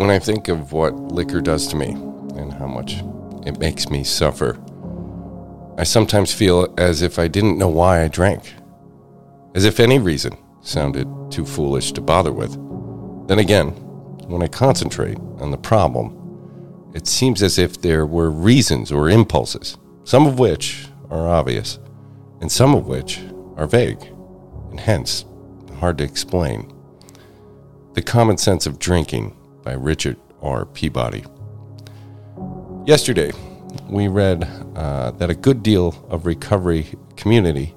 When I think of what liquor does to me and how much it makes me suffer, I sometimes feel as if I didn't know why I drank. As if any reason sounded too foolish to bother with. Then again, when I concentrate on the problem, it seems as if there were reasons or impulses, some of which are obvious, and some of which are vague, and hence hard to explain. The Common Sense of Drinking by Richard R. Peabody. Yesterday, we read uh, that a good deal of recovery community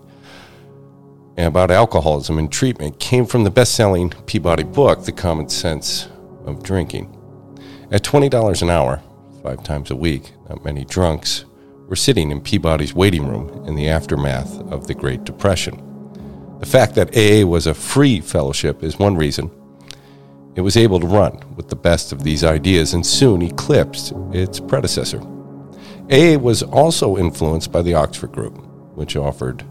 about alcoholism and treatment came from the best selling Peabody book, The Common Sense of Drinking. At $20 an hour, five times a week, not many drunks were sitting in Peabody's waiting room in the aftermath of the Great Depression. The fact that AA was a free fellowship is one reason. It was able to run with the best of these ideas and soon eclipsed its predecessor. AA was also influenced by the Oxford Group, which offered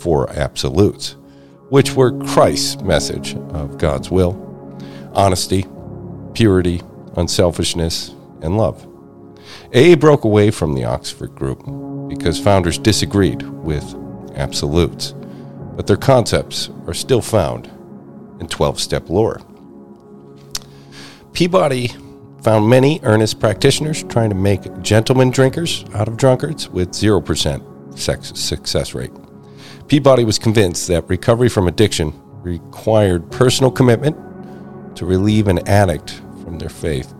four absolutes, which were Christ's message of God's will, honesty, purity, unselfishness, and love. AA broke away from the Oxford Group because founders disagreed with absolutes, but their concepts are still found in 12 step lore. Peabody found many earnest practitioners trying to make gentlemen drinkers out of drunkards with 0% sex success rate. Peabody was convinced that recovery from addiction required personal commitment to relieve an addict from their faith.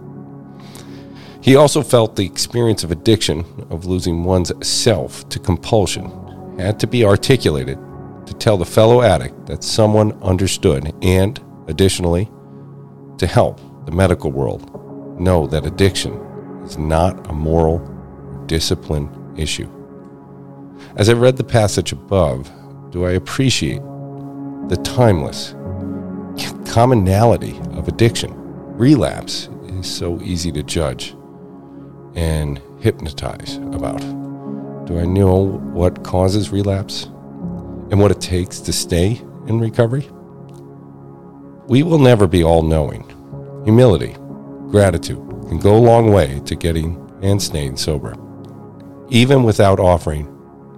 He also felt the experience of addiction, of losing one's self to compulsion, had to be articulated to tell the fellow addict that someone understood and, additionally, to help the medical world know that addiction is not a moral discipline issue. As I read the passage above, do I appreciate the timeless commonality of addiction. Relapse is so easy to judge and hypnotize about. Do I know what causes relapse and what it takes to stay in recovery? We will never be all knowing. Humility, gratitude can go a long way to getting and staying sober, even without offering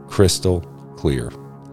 crystal clear